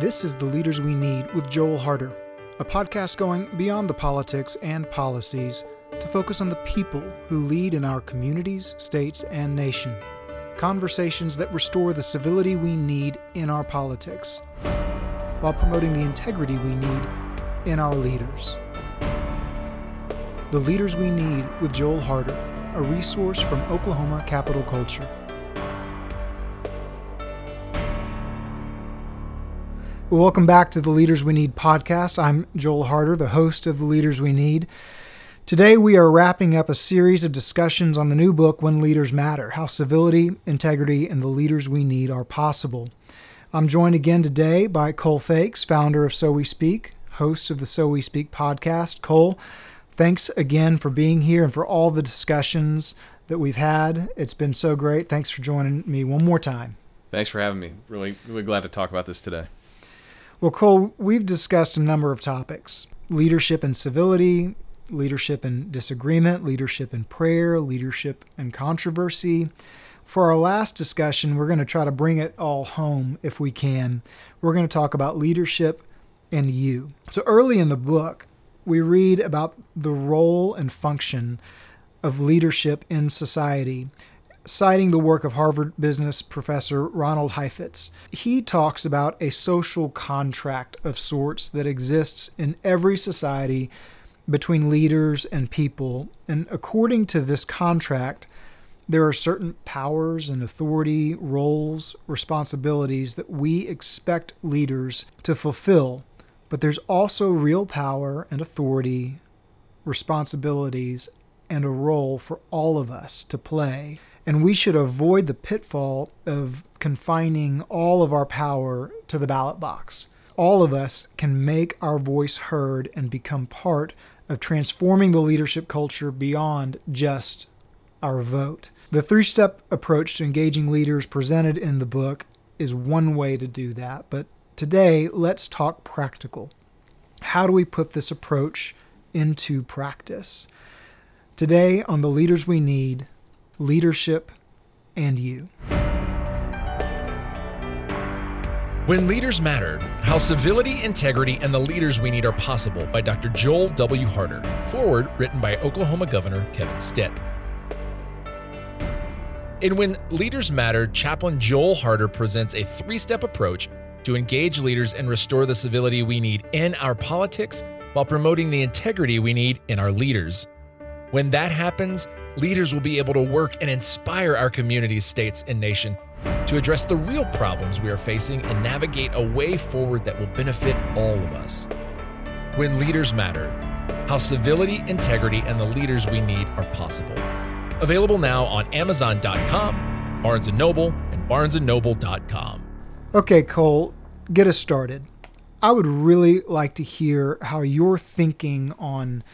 This is The Leaders We Need with Joel Harder, a podcast going beyond the politics and policies to focus on the people who lead in our communities, states, and nation. Conversations that restore the civility we need in our politics while promoting the integrity we need in our leaders. The Leaders We Need with Joel Harder, a resource from Oklahoma Capital Culture. Welcome back to the Leaders We Need podcast. I'm Joel Harder, the host of the Leaders We Need. Today, we are wrapping up a series of discussions on the new book, When Leaders Matter How Civility, Integrity, and the Leaders We Need Are Possible. I'm joined again today by Cole Feix, founder of So We Speak, host of the So We Speak podcast. Cole, thanks again for being here and for all the discussions that we've had. It's been so great. Thanks for joining me one more time. Thanks for having me. Really, really glad to talk about this today. Well, Cole, we've discussed a number of topics leadership and civility, leadership and disagreement, leadership and prayer, leadership and controversy. For our last discussion, we're going to try to bring it all home if we can. We're going to talk about leadership and you. So, early in the book, we read about the role and function of leadership in society citing the work of Harvard business professor Ronald Heifetz. He talks about a social contract of sorts that exists in every society between leaders and people. And according to this contract, there are certain powers and authority, roles, responsibilities that we expect leaders to fulfill. But there's also real power and authority, responsibilities, and a role for all of us to play. And we should avoid the pitfall of confining all of our power to the ballot box. All of us can make our voice heard and become part of transforming the leadership culture beyond just our vote. The three step approach to engaging leaders presented in the book is one way to do that, but today let's talk practical. How do we put this approach into practice? Today, on The Leaders We Need, leadership, and you. When Leaders Matter How Civility, Integrity, and the Leaders We Need Are Possible by Dr. Joel W. Harder. Foreword written by Oklahoma Governor Kevin Stitt. In When Leaders Matter, Chaplain Joel Harder presents a three step approach to engage leaders and restore the civility we need in our politics while promoting the integrity we need in our leaders. When that happens, leaders will be able to work and inspire our communities, states, and nation to address the real problems we are facing and navigate a way forward that will benefit all of us. When leaders matter, how civility, integrity, and the leaders we need are possible. Available now on Amazon.com, Barnes & Noble, and BarnesandNoble.com. Okay, Cole, get us started. I would really like to hear how you're thinking on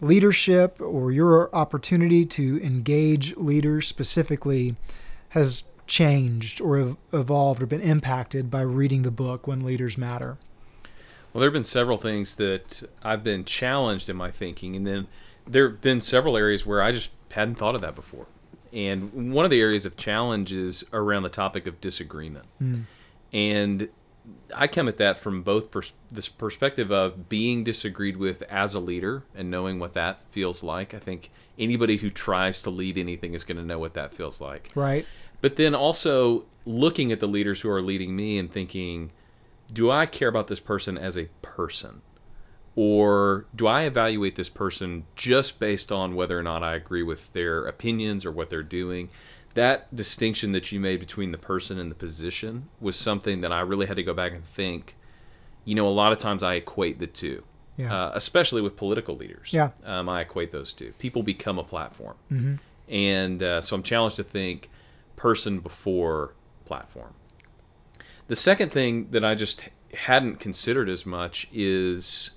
leadership or your opportunity to engage leaders specifically has changed or evolved or been impacted by reading the book When Leaders Matter? Well, there have been several things that I've been challenged in my thinking, and then there have been several areas where I just hadn't thought of that before. And one of the areas of challenge is around the topic of disagreement. Mm. And I come at that from both pers- this perspective of being disagreed with as a leader and knowing what that feels like. I think anybody who tries to lead anything is going to know what that feels like. Right. But then also looking at the leaders who are leading me and thinking, do I care about this person as a person? Or do I evaluate this person just based on whether or not I agree with their opinions or what they're doing? That distinction that you made between the person and the position was something that I really had to go back and think. You know, a lot of times I equate the two, yeah. uh, especially with political leaders. Yeah, um, I equate those two. People become a platform, mm-hmm. and uh, so I'm challenged to think person before platform. The second thing that I just hadn't considered as much is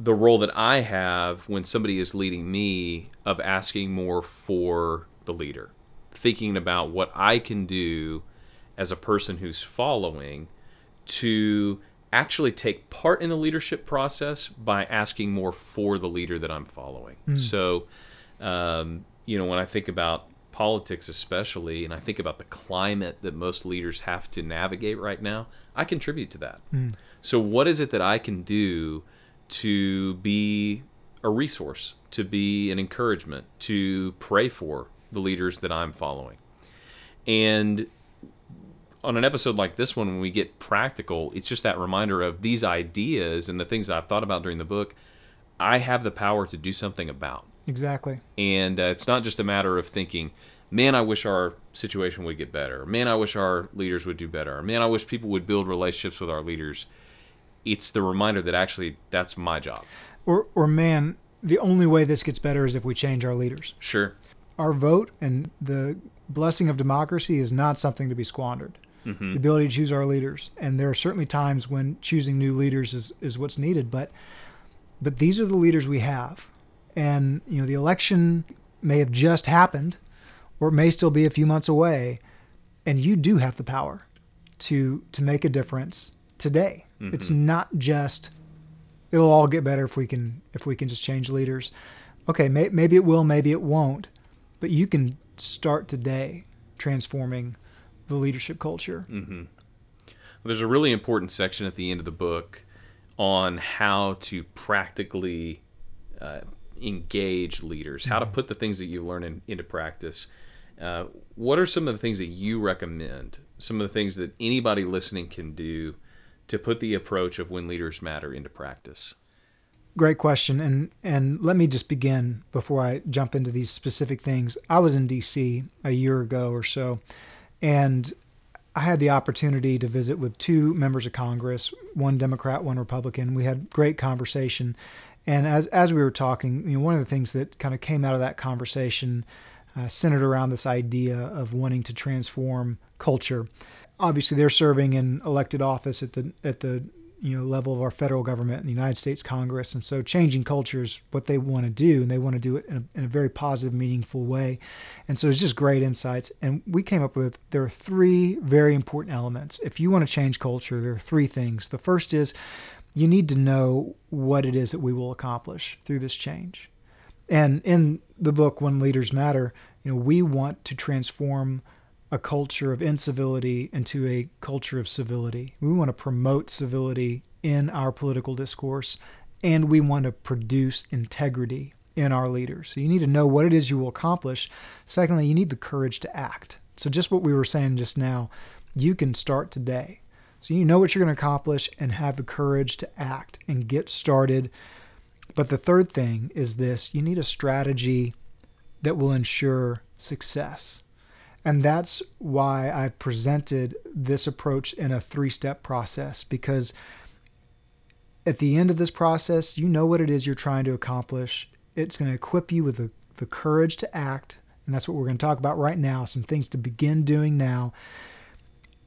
the role that I have when somebody is leading me of asking more for the leader thinking about what I can do as a person who's following to actually take part in the leadership process by asking more for the leader that I'm following. Mm. So, um, you know, when I think about politics, especially, and I think about the climate that most leaders have to navigate right now, I contribute to that. So, what is it that I can do to be a resource, to be an encouragement, to pray for the leaders that I'm following? And on an episode like this one, when we get practical, it's just that reminder of these ideas and the things that I've thought about during the book. I have the power to do something about. Exactly. And uh, it's not just a matter of thinking, man, I wish our situation would get better. Man, I wish our leaders would do better. Man, I wish people would build relationships with our leaders. It's the reminder that actually that's my job. Or, or man, the only way this gets better is if we change our leaders. Sure. Our vote and the blessing of democracy is not something to be squandered. Mm-hmm. The ability to choose our leaders, and there are certainly times when choosing new leaders is, is what's needed. But but these are the leaders we have, and you know the election may have just happened, or it may still be a few months away, and you do have the power to to make a difference today. Mm-hmm. It's not just it'll all get better if we can if we can just change leaders. Okay, may, maybe it will, maybe it won't, but you can start today transforming the leadership culture. There's a really important section at the end of the book on how to practically uh, engage leaders, how to put the things that you learn in, into practice. Uh, what are some of the things that you recommend? Some of the things that anybody listening can do to put the approach of when leaders matter into practice? Great question, and and let me just begin before I jump into these specific things. I was in D.C. a year ago or so, and I had the opportunity to visit with two members of Congress, one Democrat, one Republican. We had great conversation, and as as we were talking, you know, one of the things that kind of came out of that conversation uh, centered around this idea of wanting to transform culture. Obviously, they're serving in elected office at the at the you know level of our federal government and the United States Congress, and so changing cultures what they want to do, and they want to do it in a, in a very positive, meaningful way. And so it's just great insights. And we came up with there are three very important elements. If you want to change culture, there are three things. The first is you need to know what it is that we will accomplish through this change. And in the book When Leaders Matter, you know, we want to transform a culture of incivility into a culture of civility. We want to promote civility in our political discourse and we want to produce integrity in our leaders. So you need to know what it is you will accomplish. Secondly, you need the courage to act. So just what we were saying just now, you can start today. So you know what you're going to accomplish and have the courage to act and get started. But the third thing is this you need a strategy that will ensure success. And that's why I presented this approach in a three step process because at the end of this process, you know what it is you're trying to accomplish. It's going to equip you with the, the courage to act. And that's what we're going to talk about right now some things to begin doing now.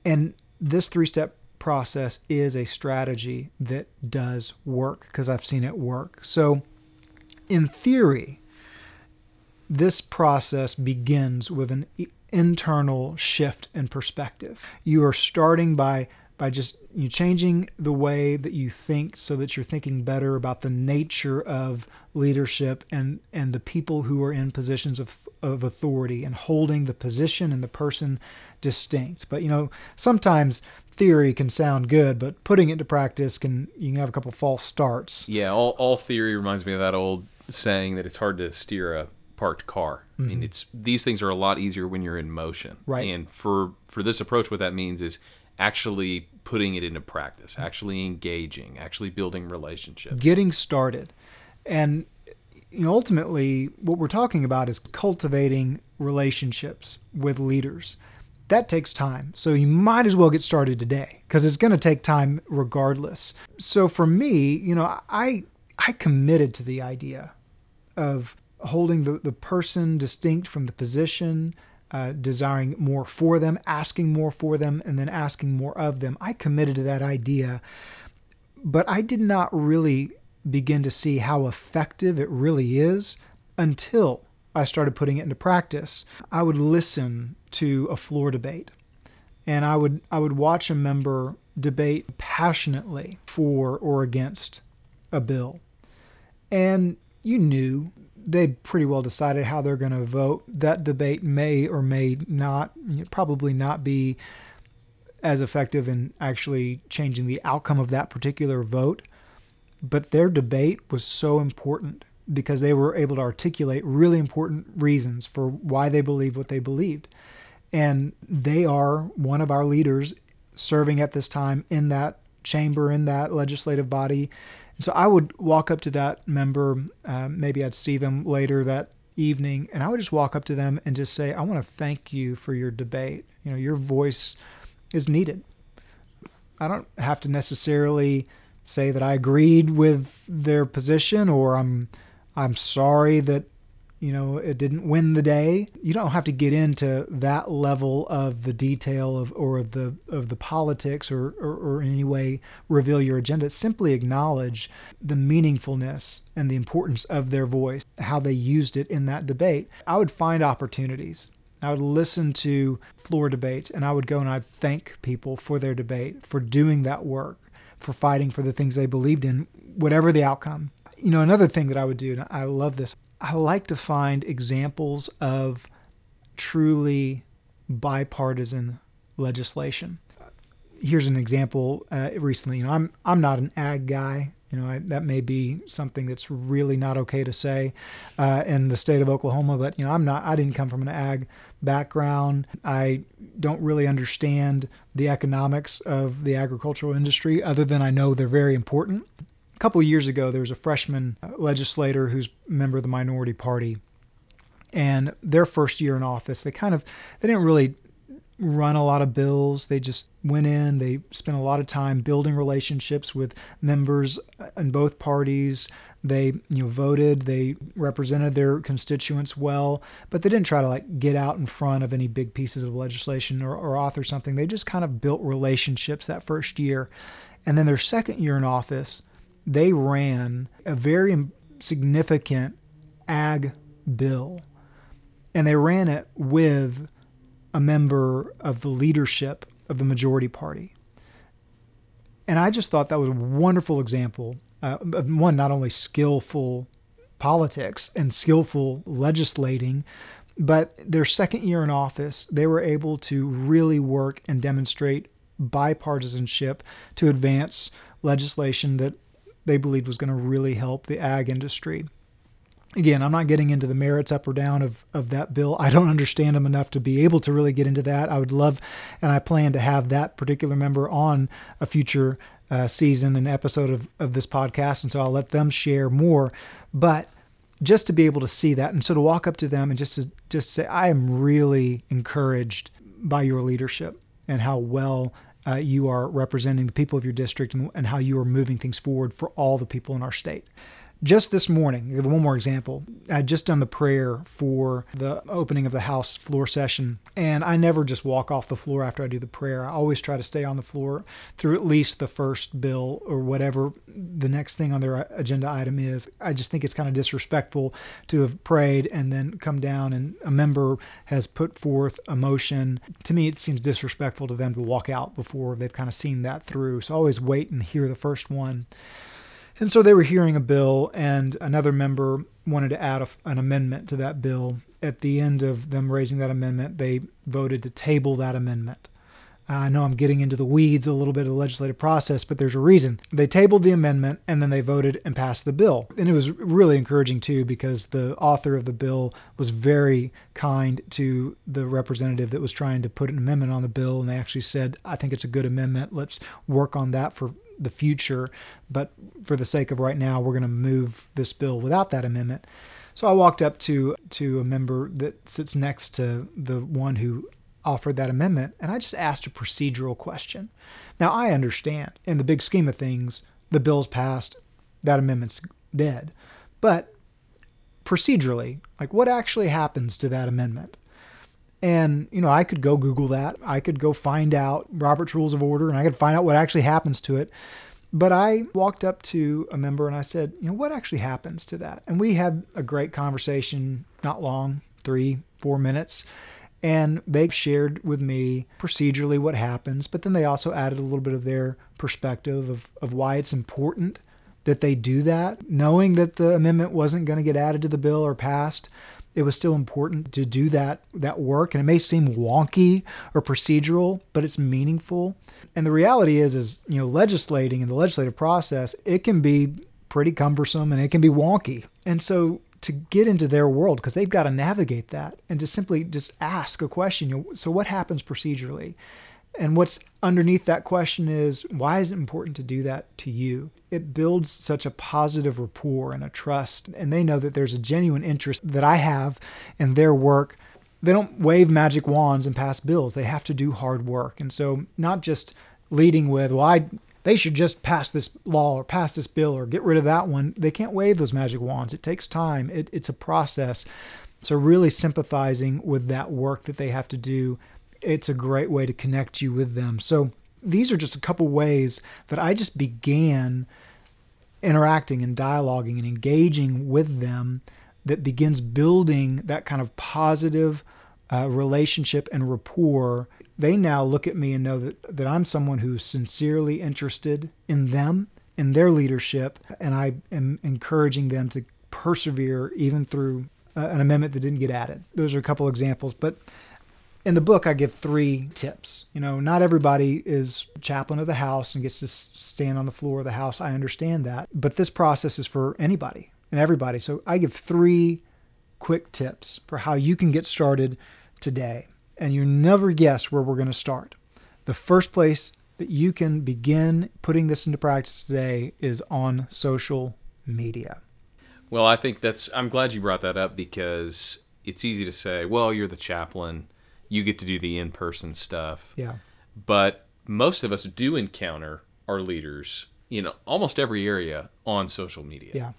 And this three step process is a strategy that does work because I've seen it work. So, in theory, this process begins with an internal shift in perspective. You are starting by by just you changing the way that you think so that you're thinking better about the nature of leadership and and the people who are in positions of of authority and holding the position and the person distinct. But you know, sometimes theory can sound good, but putting it into practice can you can have a couple false starts. Yeah, all, all theory reminds me of that old saying that it's hard to steer a parked car. I mean, mm-hmm. it's these things are a lot easier when you're in motion. Right. And for for this approach, what that means is actually putting it into practice, actually engaging, actually building relationships. getting started. And you know, ultimately, what we're talking about is cultivating relationships with leaders. That takes time. So you might as well get started today because it's going to take time regardless. So for me, you know, I I committed to the idea of holding the, the person distinct from the position, uh, desiring more for them, asking more for them, and then asking more of them. I committed to that idea, but I did not really begin to see how effective it really is until I started putting it into practice. I would listen to a floor debate and I would I would watch a member debate passionately for or against a bill. And you knew they pretty well decided how they're going to vote. That debate may or may not, probably not be as effective in actually changing the outcome of that particular vote. But their debate was so important because they were able to articulate really important reasons for why they believed what they believed. And they are one of our leaders serving at this time in that chamber, in that legislative body. So I would walk up to that member, uh, maybe I'd see them later that evening, and I would just walk up to them and just say, I want to thank you for your debate. You know, your voice is needed. I don't have to necessarily say that I agreed with their position or I'm I'm sorry that you know it didn't win the day. You don't have to get into that level of the detail of or of the of the politics or, or, or in any way reveal your agenda. Simply acknowledge the meaningfulness and the importance of their voice how they used it in that debate. I would find opportunities. I would listen to floor debates and I would go and I'd thank people for their debate, for doing that work, for fighting for the things they believed in, whatever the outcome. You know, another thing that I would do, and I love this, I like to find examples of truly bipartisan legislation. Here's an example. Uh, recently, you know, I'm I'm not an ag guy. You know, I, that may be something that's really not okay to say uh, in the state of Oklahoma. But you know, I'm not. I didn't come from an ag background. I don't really understand the economics of the agricultural industry, other than I know they're very important. A couple years ago, there was a freshman uh, legislator who's a member of the minority party, and their first year in office, they kind of they didn't really run a lot of bills. They just went in, they spent a lot of time building relationships with members in both parties. They, you know, voted, they represented their constituents well, but they didn't try to like get out in front of any big pieces of legislation or, or author something. They just kind of built relationships that first year. And then their second year in office, they ran a very significant ag bill. And they ran it with a member of the leadership of the majority party. And I just thought that was a wonderful example uh, of one, not only skillful politics and skillful legislating, but their second year in office, they were able to really work and demonstrate bipartisanship to advance legislation that they believed was going to really help the ag industry. Again, I'm not getting into the merits up or down of, of that bill. I don't understand them enough to be able to really get into that. I would love, and I plan to have that particular member on a future uh, season and episode of, of this podcast. And so I'll let them share more. But just to be able to see that, and so to walk up to them and just to just say, I am really encouraged by your leadership and how well uh, you are representing the people of your district and, and how you are moving things forward for all the people in our state. Just this morning, one more example. I had just done the prayer for the opening of the House floor session, and I never just walk off the floor after I do the prayer. I always try to stay on the floor through at least the first bill or whatever the next thing on their agenda item is. I just think it's kind of disrespectful to have prayed and then come down and a member has put forth a motion. To me, it seems disrespectful to them to walk out before they've kind of seen that through. So I always wait and hear the first one. And so they were hearing a bill, and another member wanted to add a, an amendment to that bill. At the end of them raising that amendment, they voted to table that amendment. I know I'm getting into the weeds a little bit of the legislative process, but there's a reason. They tabled the amendment and then they voted and passed the bill. And it was really encouraging too because the author of the bill was very kind to the representative that was trying to put an amendment on the bill. And they actually said, I think it's a good amendment. Let's work on that for the future, but for the sake of right now, we're going to move this bill without that amendment. So I walked up to to a member that sits next to the one who offered that amendment, and I just asked a procedural question. Now I understand, in the big scheme of things, the bill's passed, that amendment's dead, but procedurally, like what actually happens to that amendment? And, you know, I could go Google that. I could go find out Robert's Rules of Order and I could find out what actually happens to it. But I walked up to a member and I said, you know, what actually happens to that? And we had a great conversation, not long, three, four minutes. And they shared with me procedurally what happens, but then they also added a little bit of their perspective of, of why it's important that they do that, knowing that the amendment wasn't going to get added to the bill or passed. It was still important to do that that work, and it may seem wonky or procedural, but it's meaningful. And the reality is, is you know, legislating in the legislative process, it can be pretty cumbersome and it can be wonky. And so to get into their world because they've got to navigate that and to simply just ask a question. You know, so what happens procedurally? And what's underneath that question is why is it important to do that to you? It builds such a positive rapport and a trust, and they know that there's a genuine interest that I have in their work. They don't wave magic wands and pass bills. They have to do hard work. And so, not just leading with, well, I they should just pass this law or pass this bill or get rid of that one. They can't wave those magic wands. It takes time, it, it's a process. So, really sympathizing with that work that they have to do, it's a great way to connect you with them. So, these are just a couple ways that I just began interacting and dialoguing and engaging with them that begins building that kind of positive uh, relationship and rapport they now look at me and know that, that I'm someone who's sincerely interested in them, in their leadership, and I am encouraging them to persevere even through uh, an amendment that didn't get added. Those are a couple examples, but in the book I give three tips. You know, not everybody is chaplain of the house and gets to stand on the floor of the house. I understand that, but this process is for anybody and everybody. So I give three quick tips for how you can get started today and you never guess where we're going to start. The first place that you can begin putting this into practice today is on social media. Well, I think that's, I'm glad you brought that up because it's easy to say, well, you're the chaplain, you get to do the in person stuff. Yeah. But most of us do encounter our leaders in almost every area on social media. Yeah.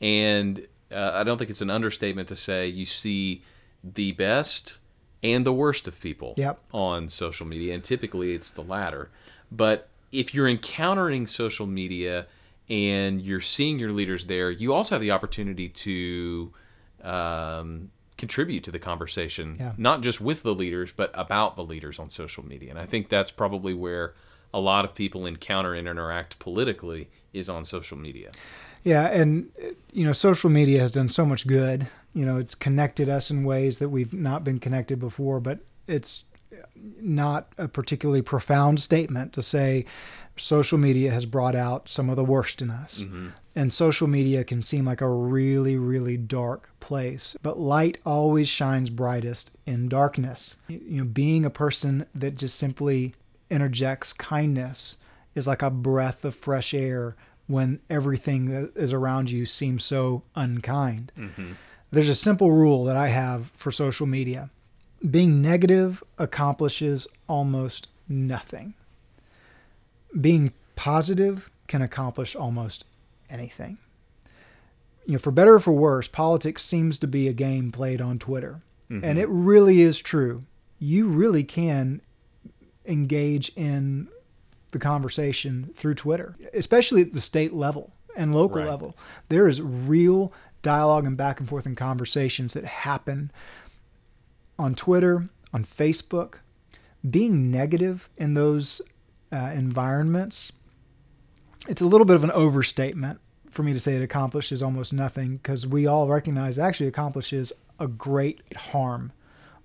And uh, I don't think it's an understatement to say you see the best and the worst of people yep. on social media, and typically it's the latter. But if you're encountering social media and you're seeing your leaders there, you also have the opportunity to um, contribute to the conversation, yeah. not just with the leaders, but about the leaders on social media. And I think that's probably where a lot of people encounter and interact politically is on social media. Yeah, and you know, social media has done so much good. You know, it's connected us in ways that we've not been connected before, but it's not a particularly profound statement to say social media has brought out some of the worst in us. Mm-hmm. And social media can seem like a really, really dark place. But light always shines brightest in darkness. You know, being a person that just simply interjects kindness is like a breath of fresh air when everything that is around you seems so unkind. Mm-hmm. There's a simple rule that I have for social media being negative accomplishes almost nothing, being positive can accomplish almost anything. You know, for better or for worse, politics seems to be a game played on Twitter. Mm-hmm. And it really is true. You really can engage in the conversation through Twitter, especially at the state level and local right. level. There is real dialogue and back and forth and conversations that happen on Twitter, on Facebook. Being negative in those uh, environments, it's a little bit of an overstatement for me to say it accomplishes almost nothing because we all recognize it actually accomplishes a great harm.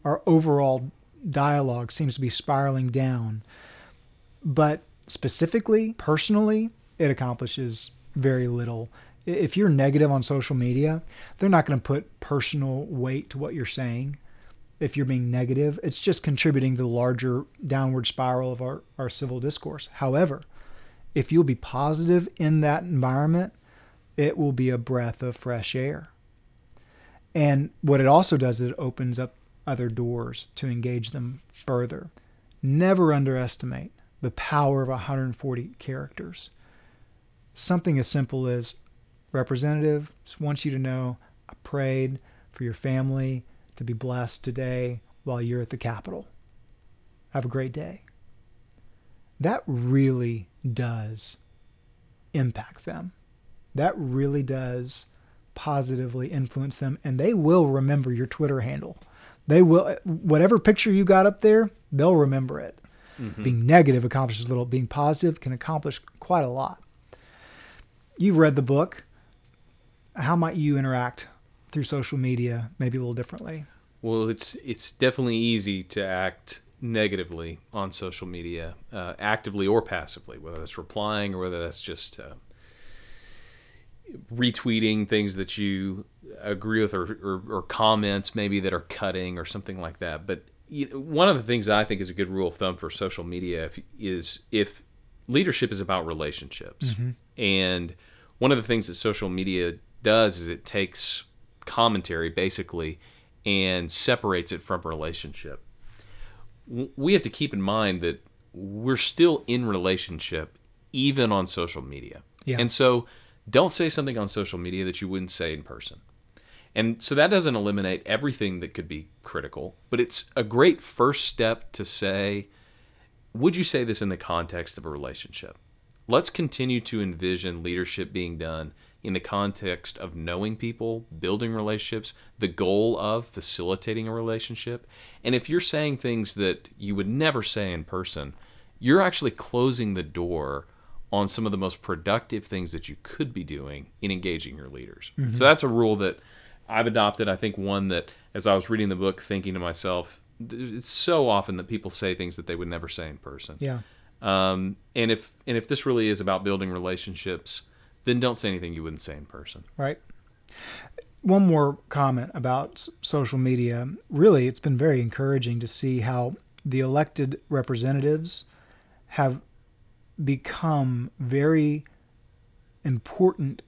Our overall dialogue seems to be spiraling down. But specifically, personally, it accomplishes very little. If you're negative on social media, they're not going to put personal weight to what you're saying. If you're being negative, it's just contributing to the larger downward spiral of our, our civil discourse. However, if you'll be positive in that environment, it will be a breath of fresh air. And what it also does is it opens up other doors to engage them further. Never underestimate the power of 140 characters. Something as simple as representative just wants you to know I prayed for your family to be blessed today while you're at the Capitol. Have a great day. That really does impact them. That really does positively influence them, and they will remember your Twitter handle. They will, whatever picture you got up there, they'll remember it. Mm-hmm. Being negative accomplishes little, being positive can accomplish quite a lot. you've read the book. How might you interact through social media, maybe a little differently? Well, it's it's definitely easy to act negatively on social media, uh, actively or passively, whether that's replying or whether that's just uh, retweeting things that you agree with or, or, or, comments maybe that are cutting or something like that. But you know, one of the things I think is a good rule of thumb for social media if, is if leadership is about relationships. Mm-hmm. And one of the things that social media does is it takes commentary basically and separates it from relationship. We have to keep in mind that we're still in relationship even on social media. Yeah. And so don't say something on social media that you wouldn't say in person. And so that doesn't eliminate everything that could be critical, but it's a great first step to say, would you say this in the context of a relationship? Let's continue to envision leadership being done in the context of knowing people, building relationships, the goal of facilitating a relationship. And if you're saying things that you would never say in person, you're actually closing the door on some of the most productive things that you could be doing in engaging your leaders. Mm-hmm. So that's a rule that I've adopted. I think one that, as I was reading the book, thinking to myself, it's so often that people say things that they would never say in person. Yeah. Um, and if and if this really is about building relationships, then don't say anything you wouldn't say in person. Right. One more comment about social media. Really, it's been very encouraging to see how the elected representatives have become very important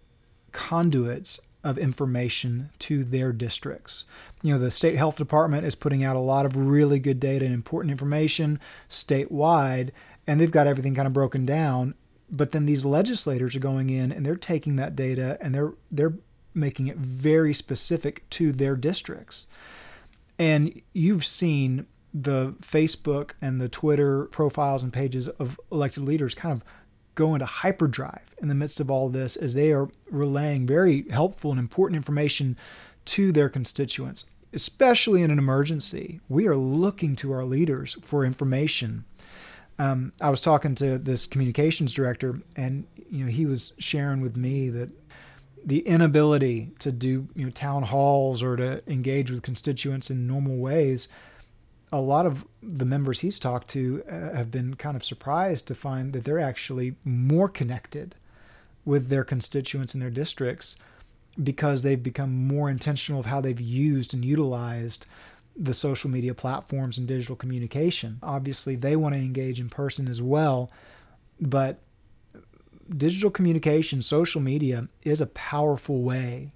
conduits of information to their districts. You know, the state health department is putting out a lot of really good data and important information statewide, and they've got everything kind of broken down. But then these legislators are going in and they're taking that data and they're they're making it very specific to their districts. And you've seen the Facebook and the Twitter profiles and pages of elected leaders kind of go into hyperdrive in the midst of all this as they are relaying very helpful and important information to their constituents. Especially in an emergency, we are looking to our leaders for information. Um, I was talking to this communications director, and you know he was sharing with me that the inability to do you know town halls or to engage with constituents in normal ways a lot of the members he's talked to uh, have been kind of surprised to find that they're actually more connected with their constituents in their districts because they've become more intentional of how they've used and utilized the social media platforms and digital communication. Obviously, they want to engage in person as well, but digital communication, social media is a powerful way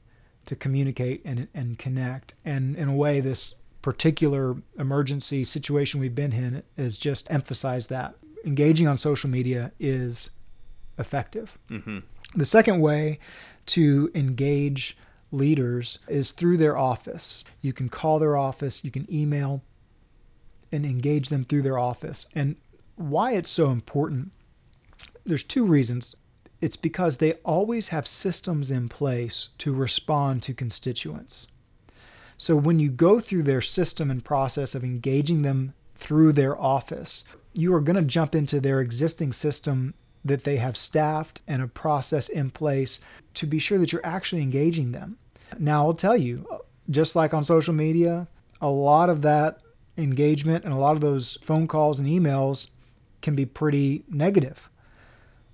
to communicate and, and connect. And in a way, this particular emergency situation we've been in has just emphasized that engaging on social media is effective. Mm-hmm. The second way to engage leaders is through their office. You can call their office, you can email and engage them through their office. And why it's so important, there's two reasons. It's because they always have systems in place to respond to constituents. So when you go through their system and process of engaging them through their office, you are going to jump into their existing system that they have staffed and a process in place to be sure that you're actually engaging them. Now, I'll tell you, just like on social media, a lot of that engagement and a lot of those phone calls and emails can be pretty negative.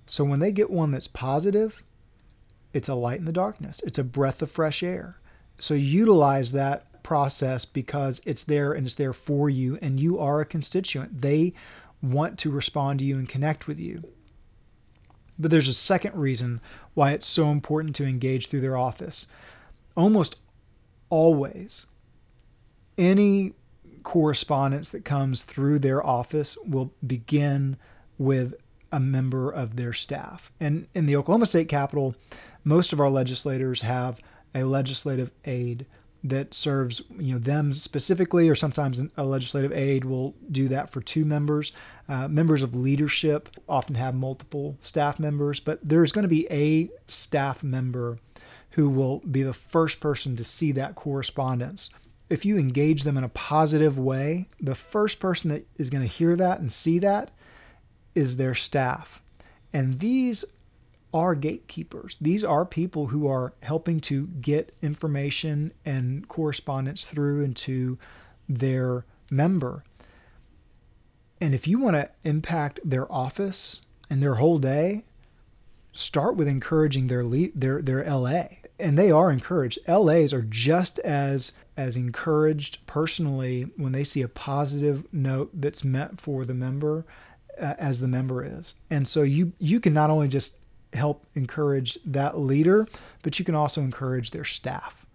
So when they get one that's positive, it's a light in the darkness, it's a breath of fresh air. So utilize that process because it's there and it's there for you, and you are a constituent. They want to respond to you and connect with you. But there's a second reason why it's so important to engage through their office. Almost always, any correspondence that comes through their office will begin with a member of their staff. And in the Oklahoma State Capitol, most of our legislators have a legislative aide that serves you know them specifically, or sometimes a legislative aide will do that for two members. Uh, members of leadership often have multiple staff members, but there's going to be a staff member who will be the first person to see that correspondence. If you engage them in a positive way, the first person that is going to hear that and see that is their staff. And these are gatekeepers. These are people who are helping to get information and correspondence through into their member. And if you want to impact their office and their whole day, start with encouraging their lead, their their LA. And they are encouraged. LAs are just as as encouraged personally when they see a positive note that's meant for the member uh, as the member is. And so you you can not only just help encourage that leader, but you can also encourage their staff.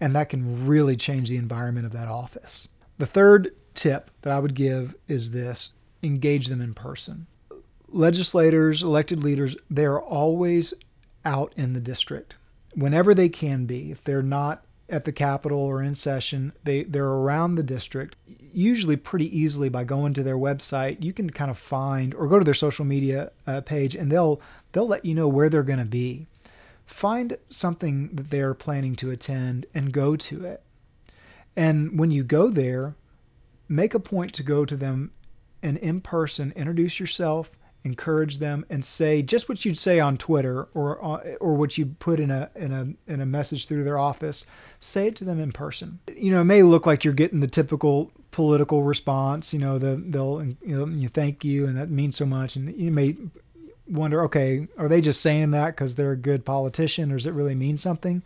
And that can really change the environment of that office. The third tip that I would give is this engage them in person. Legislators, elected leaders, they're always out in the district whenever they can be. If they're not at the Capitol or in session, they, they're around the district, usually pretty easily by going to their website. You can kind of find or go to their social media uh, page and they'll they'll let you know where they're going to be. Find something that they're planning to attend and go to it. And when you go there, make a point to go to them and in person introduce yourself encourage them and say just what you'd say on Twitter or uh, or what you put in a in a in a message through their office say it to them in person. You know it may look like you're getting the typical political response you know the they'll you know thank you and that means so much. And you may wonder okay are they just saying that cuz they're a good politician or does it really mean something?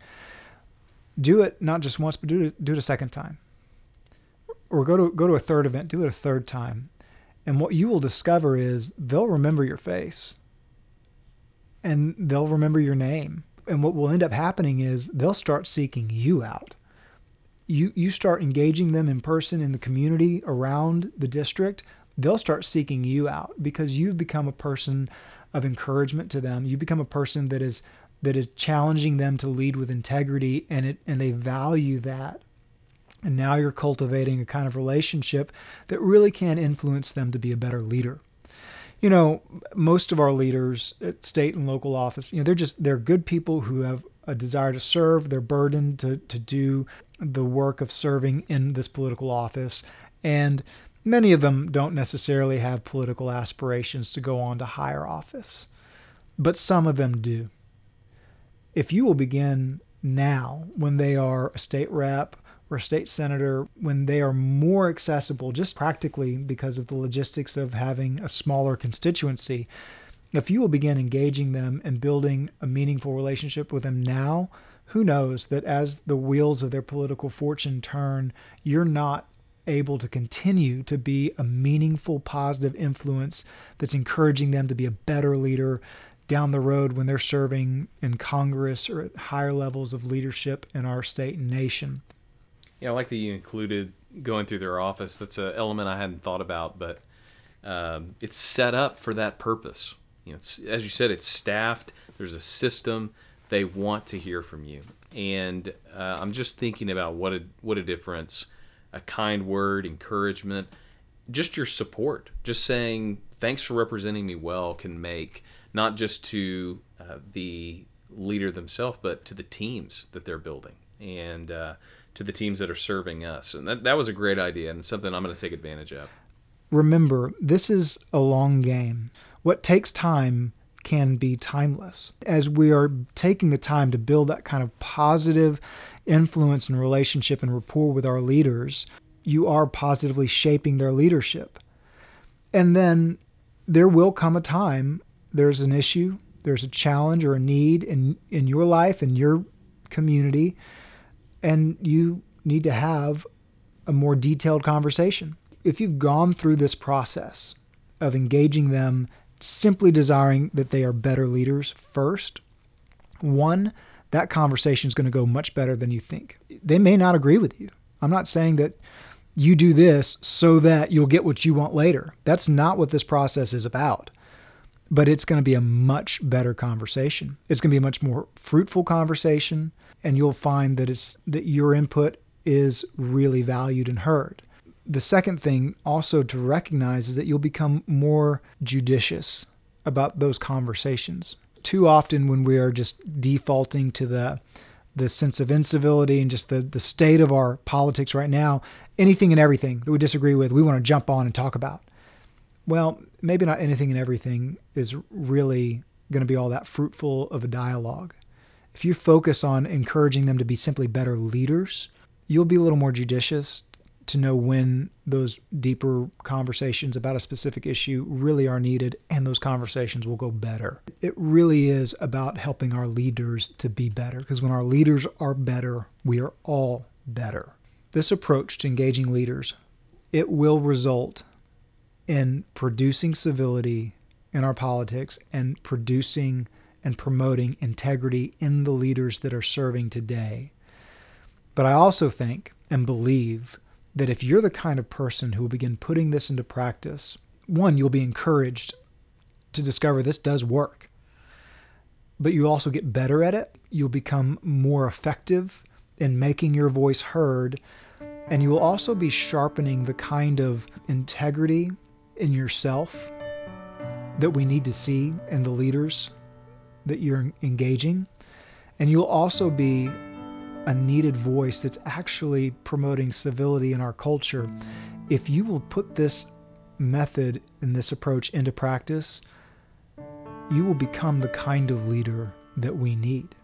Do it not just once but do it do it a second time. Or go to go to a third event do it a third time and what you will discover is they'll remember your face and they'll remember your name. And what will end up happening is they'll start seeking you out. You, you start engaging them in person in the community around the district, they'll start seeking you out because you've become a person of encouragement to them. You become a person that is that is challenging them to lead with integrity and it and they value that and now you're cultivating a kind of relationship that really can influence them to be a better leader. You know, most of our leaders at state and local office, you know, they're just they're good people who have a desire to serve, they're burdened to, to do the work of serving in this political office. And many of them don't necessarily have political aspirations to go on to higher office. But some of them do. If you will begin now, when they are a state rep or state senator when they are more accessible, just practically because of the logistics of having a smaller constituency. If you will begin engaging them and building a meaningful relationship with them now, who knows that as the wheels of their political fortune turn, you're not able to continue to be a meaningful, positive influence that's encouraging them to be a better leader down the road when they're serving in Congress or at higher levels of leadership in our state and nation. Yeah, I like that you included going through their office. That's an element I hadn't thought about, but um, it's set up for that purpose. You know, as you said, it's staffed. There's a system. They want to hear from you, and uh, I'm just thinking about what a what a difference a kind word, encouragement, just your support, just saying thanks for representing me well can make not just to uh, the leader themselves, but to the teams that they're building. And uh, to the teams that are serving us. And that, that was a great idea and something I'm going to take advantage of. Remember, this is a long game. What takes time can be timeless. As we are taking the time to build that kind of positive influence and relationship and rapport with our leaders, you are positively shaping their leadership. And then there will come a time, there's an issue, there's a challenge or a need in, in your life, in your community, and you need to have a more detailed conversation. If you've gone through this process of engaging them, simply desiring that they are better leaders first, one, that conversation is going to go much better than you think. They may not agree with you. I'm not saying that you do this so that you'll get what you want later. That's not what this process is about. But it's going to be a much better conversation. It's going to be a much more fruitful conversation and you'll find that it's that your input is really valued and heard. The second thing also to recognize is that you'll become more judicious about those conversations. Too often when we are just defaulting to the the sense of incivility and just the, the state of our politics right now, anything and everything that we disagree with, we want to jump on and talk about. Well, maybe not anything and everything is really going to be all that fruitful of a dialogue. If you focus on encouraging them to be simply better leaders, you'll be a little more judicious to know when those deeper conversations about a specific issue really are needed and those conversations will go better. It really is about helping our leaders to be better because when our leaders are better, we are all better. This approach to engaging leaders, it will result in producing civility in our politics and producing and promoting integrity in the leaders that are serving today. But I also think and believe that if you're the kind of person who will begin putting this into practice, one, you'll be encouraged to discover this does work. But you also get better at it. You'll become more effective in making your voice heard. And you will also be sharpening the kind of integrity in yourself that we need to see in the leaders that you're engaging. And you'll also be a needed voice that's actually promoting civility in our culture. If you will put this method and this approach into practice, you will become the kind of leader that we need.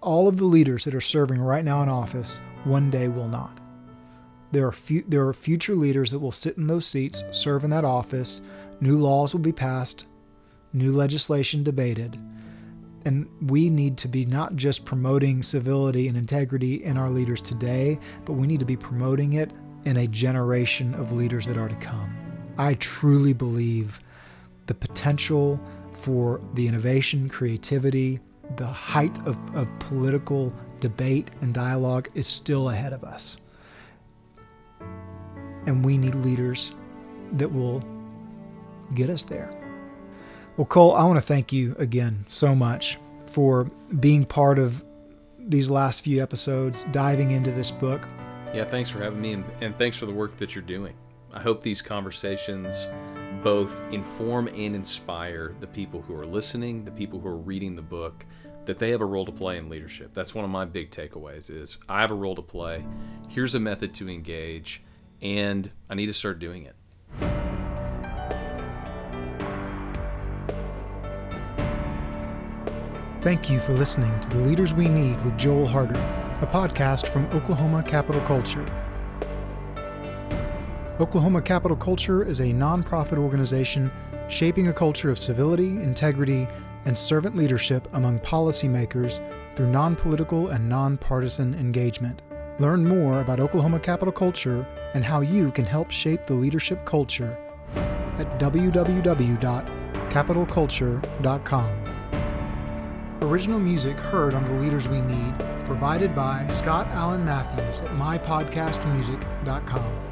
All of the leaders that are serving right now in office one day will not. There are, fu- there are future leaders that will sit in those seats, serve in that office. New laws will be passed, new legislation debated. And we need to be not just promoting civility and integrity in our leaders today, but we need to be promoting it in a generation of leaders that are to come. I truly believe the potential for the innovation, creativity, the height of, of political debate and dialogue is still ahead of us. And we need leaders that will get us there. Well, Cole, I want to thank you again so much for being part of these last few episodes, diving into this book. Yeah, thanks for having me, and, and thanks for the work that you're doing. I hope these conversations both inform and inspire the people who are listening, the people who are reading the book, that they have a role to play in leadership. That's one of my big takeaways is I have a role to play. Here's a method to engage, and I need to start doing it. Thank you for listening to The Leaders We Need with Joel Harder, a podcast from Oklahoma Capital Culture. Oklahoma Capital Culture is a nonprofit organization shaping a culture of civility, integrity, and servant leadership among policymakers through non political and non-partisan engagement. Learn more about Oklahoma Capital Culture and how you can help shape the leadership culture at www.capitalculture.com. Original music heard on The Leaders We Need, provided by Scott Allen Matthews at mypodcastmusic.com.